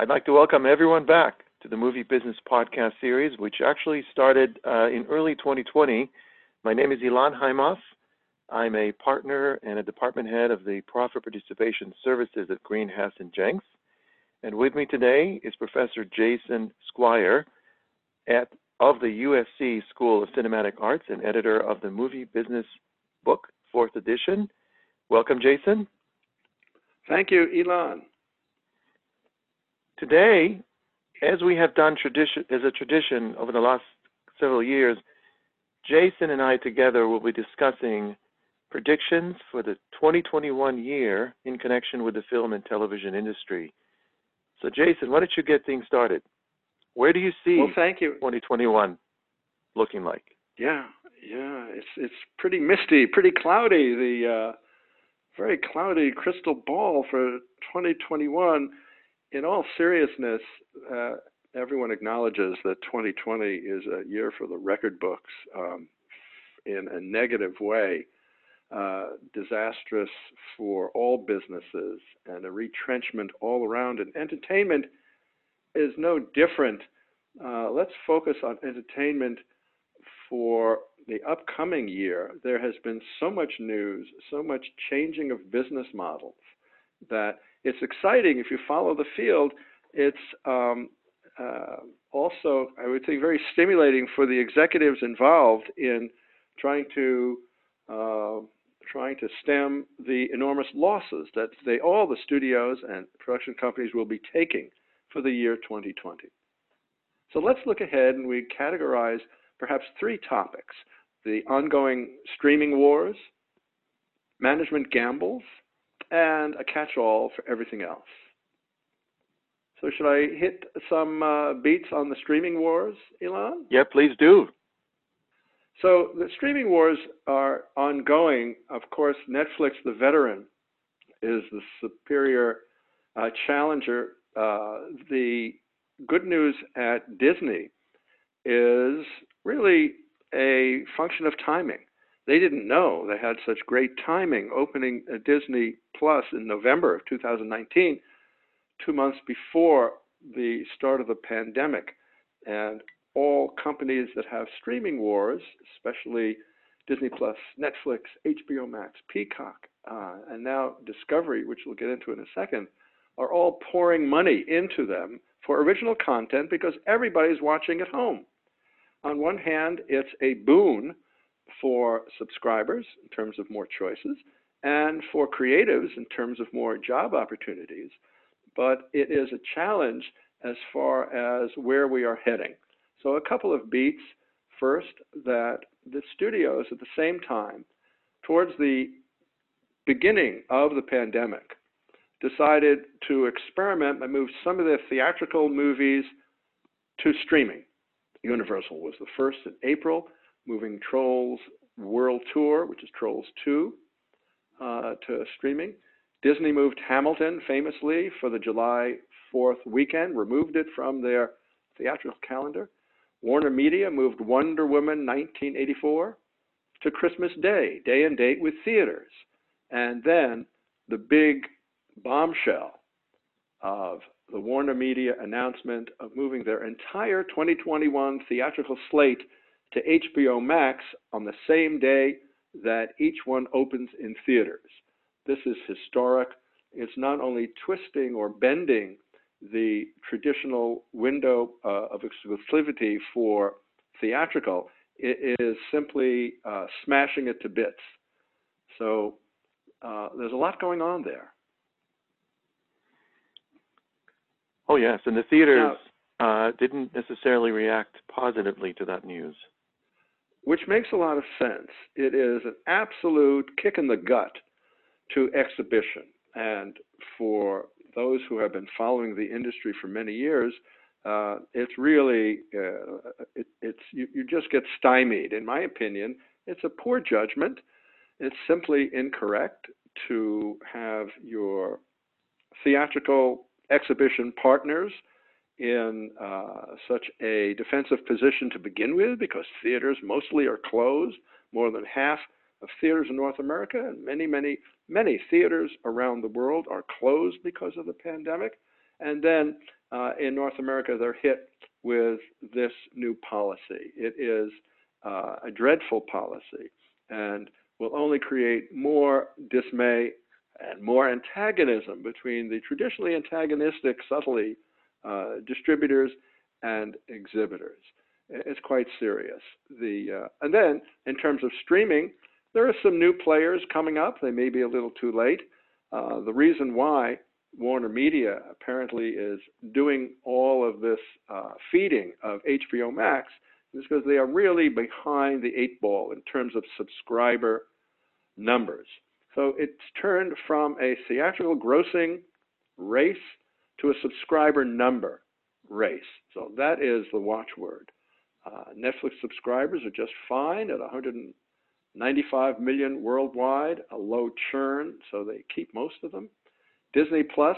I'd like to welcome everyone back to the Movie Business Podcast series, which actually started uh, in early 2020. My name is Ilan Haimoff. I'm a partner and a department head of the Profit Participation Services at Green Hasson Janks. And with me today is Professor Jason Squire at, of the USC School of Cinematic Arts and editor of the Movie Business Book, fourth edition. Welcome, Jason. Thank you, Ilan. Today, as we have done tradition as a tradition over the last several years, Jason and I together will be discussing predictions for the 2021 year in connection with the film and television industry. So, Jason, why don't you get things started? Where do you see well, thank you. 2021 looking like? Yeah, yeah, it's it's pretty misty, pretty cloudy. The uh, very cloudy crystal ball for 2021 in all seriousness, uh, everyone acknowledges that 2020 is a year for the record books um, in a negative way, uh, disastrous for all businesses, and a retrenchment all around. And entertainment is no different. Uh, let's focus on entertainment for the upcoming year. There has been so much news, so much changing of business models that it's exciting if you follow the field. It's um, uh, also, I would think, very stimulating for the executives involved in trying to uh, trying to stem the enormous losses that they all the studios and production companies will be taking for the year 2020. So let's look ahead and we categorize perhaps three topics: the ongoing streaming wars, management gambles, and a catch-all for everything else. So should I hit some uh, beats on the streaming wars, Ilan? Yeah, please do. So the streaming wars are ongoing. Of course, Netflix, the veteran, is the superior uh, challenger. Uh, the good news at Disney is really a function of timing they didn't know they had such great timing opening Disney Plus in November of 2019, two months before the start of the pandemic. And all companies that have streaming wars, especially Disney Plus, Netflix, HBO Max, Peacock, uh, and now Discovery, which we'll get into in a second, are all pouring money into them for original content because everybody's watching at home. On one hand, it's a boon for subscribers in terms of more choices and for creatives in terms of more job opportunities. But it is a challenge as far as where we are heading. So, a couple of beats. First, that the studios at the same time, towards the beginning of the pandemic, decided to experiment and move some of their theatrical movies to streaming. Universal was the first in April moving Trolls World Tour, which is Trolls 2, uh, to streaming. Disney moved Hamilton famously for the July 4th weekend, removed it from their theatrical calendar. Warner Media moved Wonder Woman 1984 to Christmas Day, day and date with theaters. And then the big bombshell of the Warner Media announcement of moving their entire 2021 theatrical slate to HBO Max on the same day that each one opens in theaters. This is historic. It's not only twisting or bending the traditional window uh, of exclusivity for theatrical, it is simply uh, smashing it to bits. So uh, there's a lot going on there. Oh, yes. And the theaters now, uh, didn't necessarily react positively to that news which makes a lot of sense. It is an absolute kick in the gut to exhibition. And for those who have been following the industry for many years, uh, it's really uh, it, it's you, you just get stymied. In my opinion, it's a poor judgment. It's simply incorrect to have your theatrical exhibition partners in uh, such a defensive position to begin with because theaters mostly are closed. More than half of theaters in North America and many, many, many theaters around the world are closed because of the pandemic. And then uh, in North America, they're hit with this new policy. It is uh, a dreadful policy and will only create more dismay and more antagonism between the traditionally antagonistic, subtly uh, distributors and exhibitors. It's quite serious. The uh, and then in terms of streaming, there are some new players coming up. They may be a little too late. Uh, the reason why Warner Media apparently is doing all of this uh, feeding of HBO Max is because they are really behind the eight ball in terms of subscriber numbers. So it's turned from a theatrical grossing race to a subscriber number race. So that is the watchword. Uh, Netflix subscribers are just fine at 195 million worldwide, a low churn, so they keep most of them. Disney Plus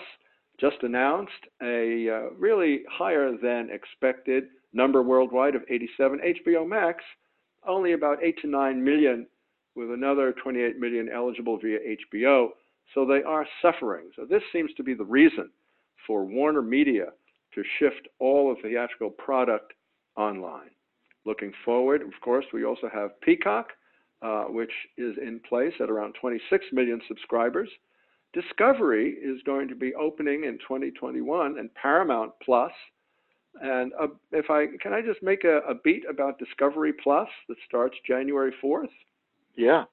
just announced a uh, really higher than expected number worldwide of 87. HBO Max, only about 8 to 9 million, with another 28 million eligible via HBO. So they are suffering. So this seems to be the reason for Warner Media to shift all of the theatrical product online. Looking forward, of course, we also have Peacock, uh, which is in place at around 26 million subscribers. Discovery is going to be opening in 2021, and Paramount Plus. And uh, if I can, I just make a, a beat about Discovery Plus that starts January 4th. Yeah.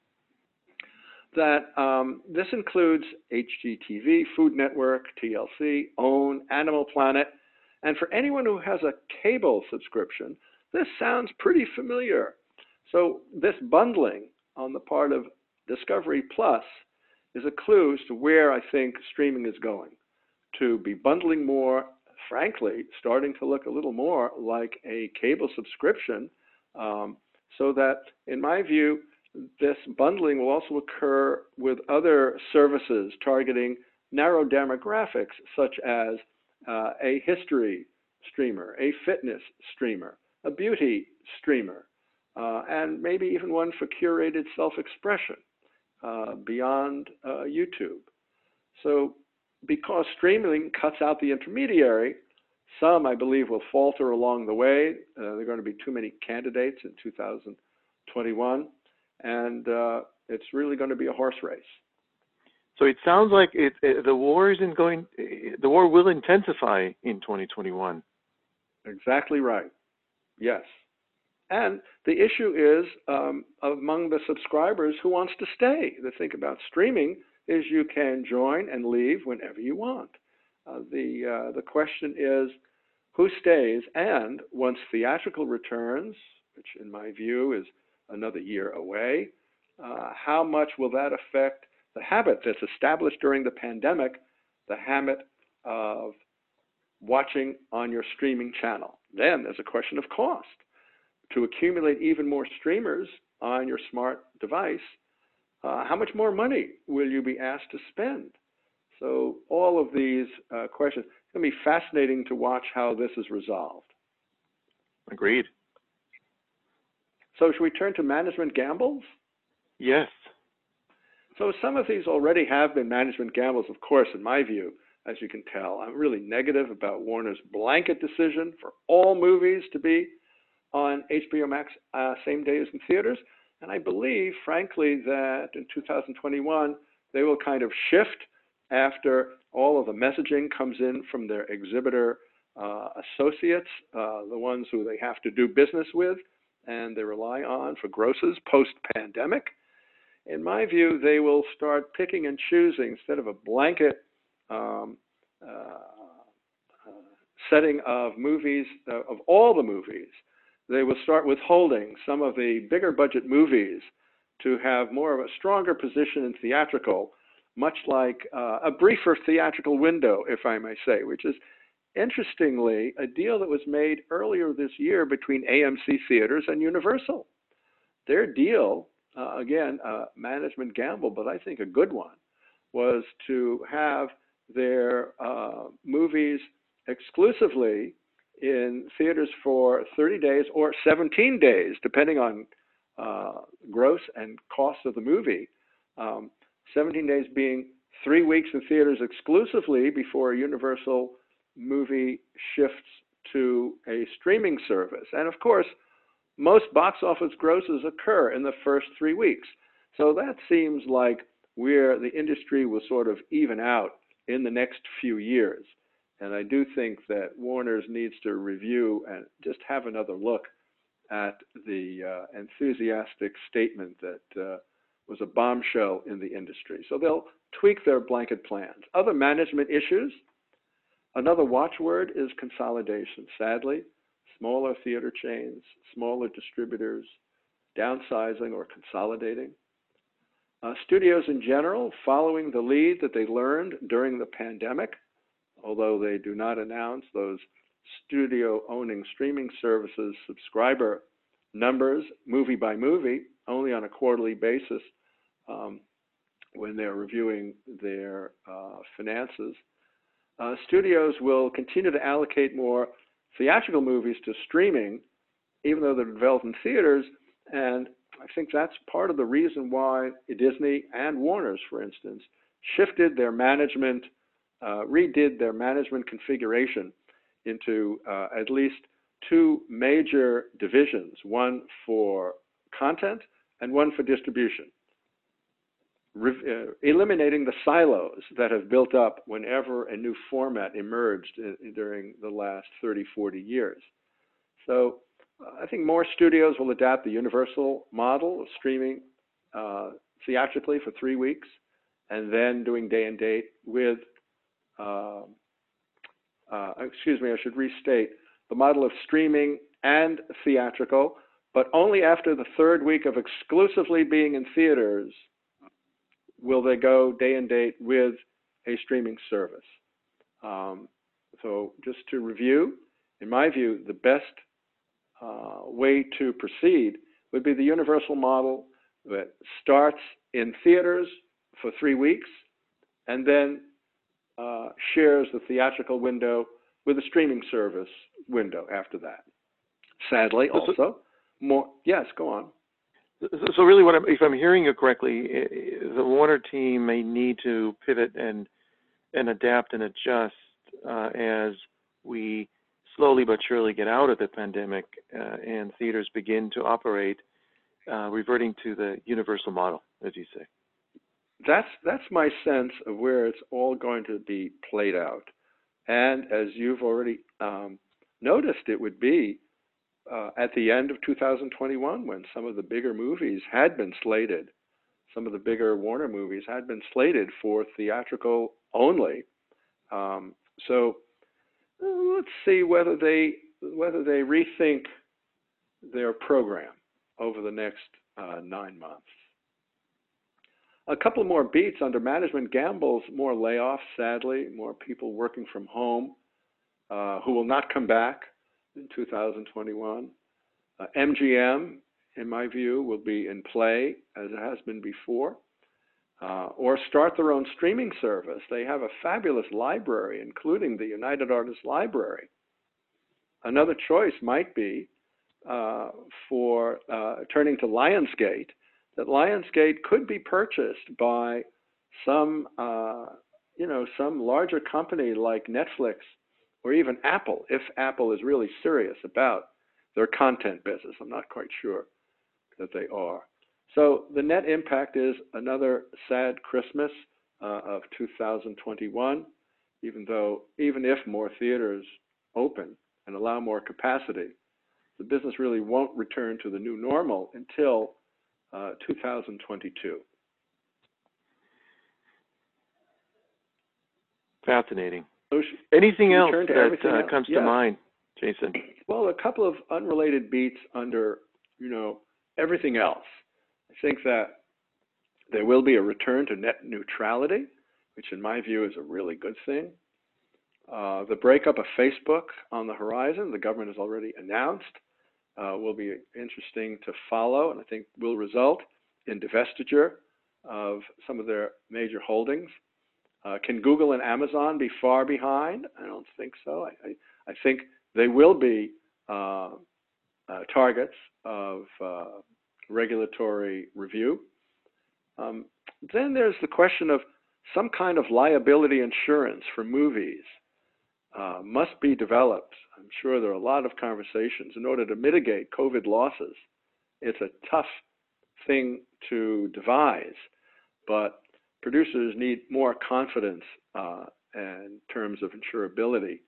That um, this includes HGTV, Food Network, TLC, OWN, Animal Planet, and for anyone who has a cable subscription, this sounds pretty familiar. So this bundling on the part of Discovery Plus is a clue as to where I think streaming is going. To be bundling more, frankly, starting to look a little more like a cable subscription, um, so that, in my view, this bundling will also occur with other services targeting narrow demographics, such as uh, a history streamer, a fitness streamer, a beauty streamer, uh, and maybe even one for curated self expression uh, beyond uh, YouTube. So, because streaming cuts out the intermediary, some, I believe, will falter along the way. Uh, there are going to be too many candidates in 2021, and uh, it's really going to be a horse race. So it sounds like it, it, the war isn't going. The war will intensify in 2021. Exactly right. Yes. And the issue is um, among the subscribers who wants to stay. The thing about streaming is you can join and leave whenever you want. Uh, the uh, the question is who stays, and once theatrical returns, which in my view is another year away, uh, how much will that affect the habit that's established during the pandemic, the habit of watching on your streaming channel? Then there's a question of cost to accumulate even more streamers on your smart device, uh, how much more money will you be asked to spend? So all of these uh, questions, it's going to be fascinating to watch how this is resolved. Agreed. So should we turn to management gambles? Yes. So some of these already have been management gambles, of course, in my view, as you can tell. I'm really negative about Warner's blanket decision for all movies to be on HBO Max uh, same day as in theaters. And I believe, frankly, that in 2021, they will kind of shift after all of the messaging comes in from their exhibitor uh, associates, uh, the ones who they have to do business with and they rely on for grosses post pandemic. In my view, they will start picking and choosing instead of a blanket um, uh, uh setting of movies, uh, of all the movies they will start withholding some of the bigger budget movies to have more of a stronger position in theatrical, much like uh, a briefer theatrical window, if I may say, which is interestingly a deal that was made earlier this year between AMC Theaters and Universal. Their deal, uh, again, a management gamble, but I think a good one, was to have their uh, movies exclusively in theaters for 30 days or 17 days, depending on uh, gross and cost of the movie. Um, 17 days being three weeks in theaters exclusively before Universal movie shifts to a streaming service. And of course, most box office grosses occur in the first three weeks. So that seems like where the industry will sort of even out in the next few years. And I do think that Warner's needs to review and just have another look at the uh, enthusiastic statement that uh, was a bombshell in the industry. So they'll tweak their blanket plans. Other management issues. Another watchword is consolidation. Sadly, smaller theater chains, smaller distributors, downsizing or consolidating. Uh, studios in general, following the lead that they learned during the pandemic, although they do not announce those studio owning streaming services subscriber numbers movie by movie, only on a quarterly basis um, when they're reviewing their uh, finances. Uh, studios will continue to allocate more theatrical movies to streaming, even though they're developed in theaters. And I think that's part of the reason why Disney and Warner's, for instance, shifted their management uh, redid their management configuration into uh, at least two major divisions, one for content and one for distribution, eliminating the silos that have built up whenever a new format emerged in, during the last 30, 40 years. So uh, I think more studios will adapt the universal model of streaming uh, theatrically for three weeks and then doing day and date with uh, uh, excuse me, I should restate the model of streaming and theatrical, but only after the third week of exclusively being in theaters will they go day and date with a streaming service. Um, so, just to review, in my view, the best uh, way to proceed would be the universal model that starts in theaters for three weeks and then uh, shares the theatrical window with a streaming service window after that. Sadly, also, more. Yes, go on. So really, what I'm, if I'm hearing you correctly, the Warner team may need to pivot and and adapt and adjust uh, as we slowly but surely get out of the pandemic uh, and theaters begin to operate, uh, reverting to the universal model, as you say that's that's my sense of where it's all going to be played out. And as you've already um, noticed, it would be uh, at the end of 2021 when some of the bigger movies had been slated, some of the bigger Warner movies had been slated for theatrical only. Um, so uh, let's see whether they whether they rethink their program over the next uh, nine months. A couple more beats under management. Gambles, more layoffs, sadly, more people working from home uh, who will not come back in 2021. Uh, MGM, in my view, will be in play as it has been before. Uh, or start their own streaming service. They have a fabulous library, including the United Artists Library. Another choice might be uh, for uh, turning to Lionsgate that Lionsgate could be purchased by some, uh, you know, some larger company like Netflix or even Apple, if Apple is really serious about their content business. I'm not quite sure that they are. So the net impact is another sad Christmas uh, of 2021, even though, even if more theaters open and allow more capacity, the business really won't return to the new normal until uh, 2022. Fascinating. Anything else that uh, comes to mind, Jason? Well, a couple of unrelated beats under, you know, everything else. I think that there will be a return to net neutrality, which in my view is a really good thing. Uh, the breakup of Facebook on the horizon, the government has already announced uh, will be interesting to follow, and I think will result in divestiture of some of their major holdings. Uh, can Google and Amazon be far behind? I don't think so. I, I, I think they will be uh, uh targets of uh, regulatory review. Um, then there's the question of some kind of liability insurance for movies. uh, must be developed. I'm sure there are a lot of conversations in order to mitigate COVID losses. It's a tough thing to devise, but producers need more confidence uh, in terms of insurability,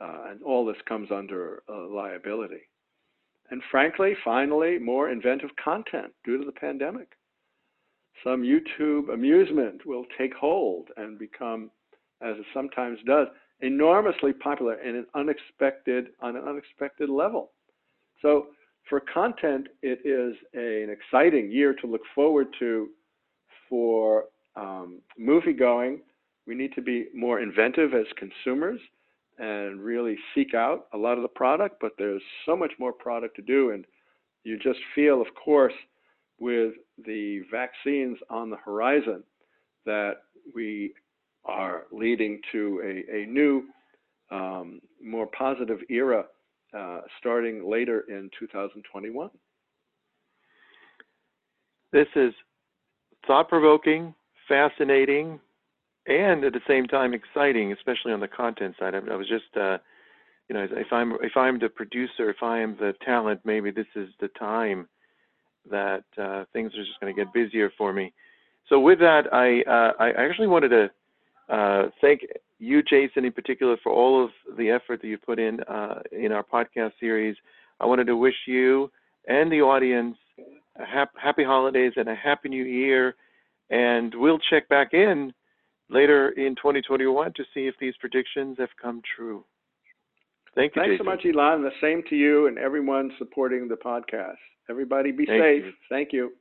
uh, and all this comes under uh, liability. And frankly, finally, more inventive content due to the pandemic. Some YouTube amusement will take hold and become, as it sometimes does, enormously popular in an unexpected on an unexpected level. So for content, it is a, an exciting year to look forward to for um, movie going. We need to be more inventive as consumers and really seek out a lot of the product, but there's so much more product to do. And you just feel, of course, with the vaccines on the horizon, that we are leading to a, a new, um, more positive era uh, starting later in 2021. This is thought provoking, fascinating, and at the same time exciting, especially on the content side. I, I was just, uh, you know, if I'm if I'm the producer, if I am the talent, maybe this is the time that uh, things are just going to get busier for me. So with that, I uh, I actually wanted to uh, thank you, Jason, in particular, for all of the effort that you put in uh, in our podcast series. I wanted to wish you and the audience a happy holidays and a happy new year. And we'll check back in later in 2021 to see if these predictions have come true. Thank you. Thanks Jason. so much, Ilan. The same to you and everyone supporting the podcast. Everybody be Thank safe. You. Thank you.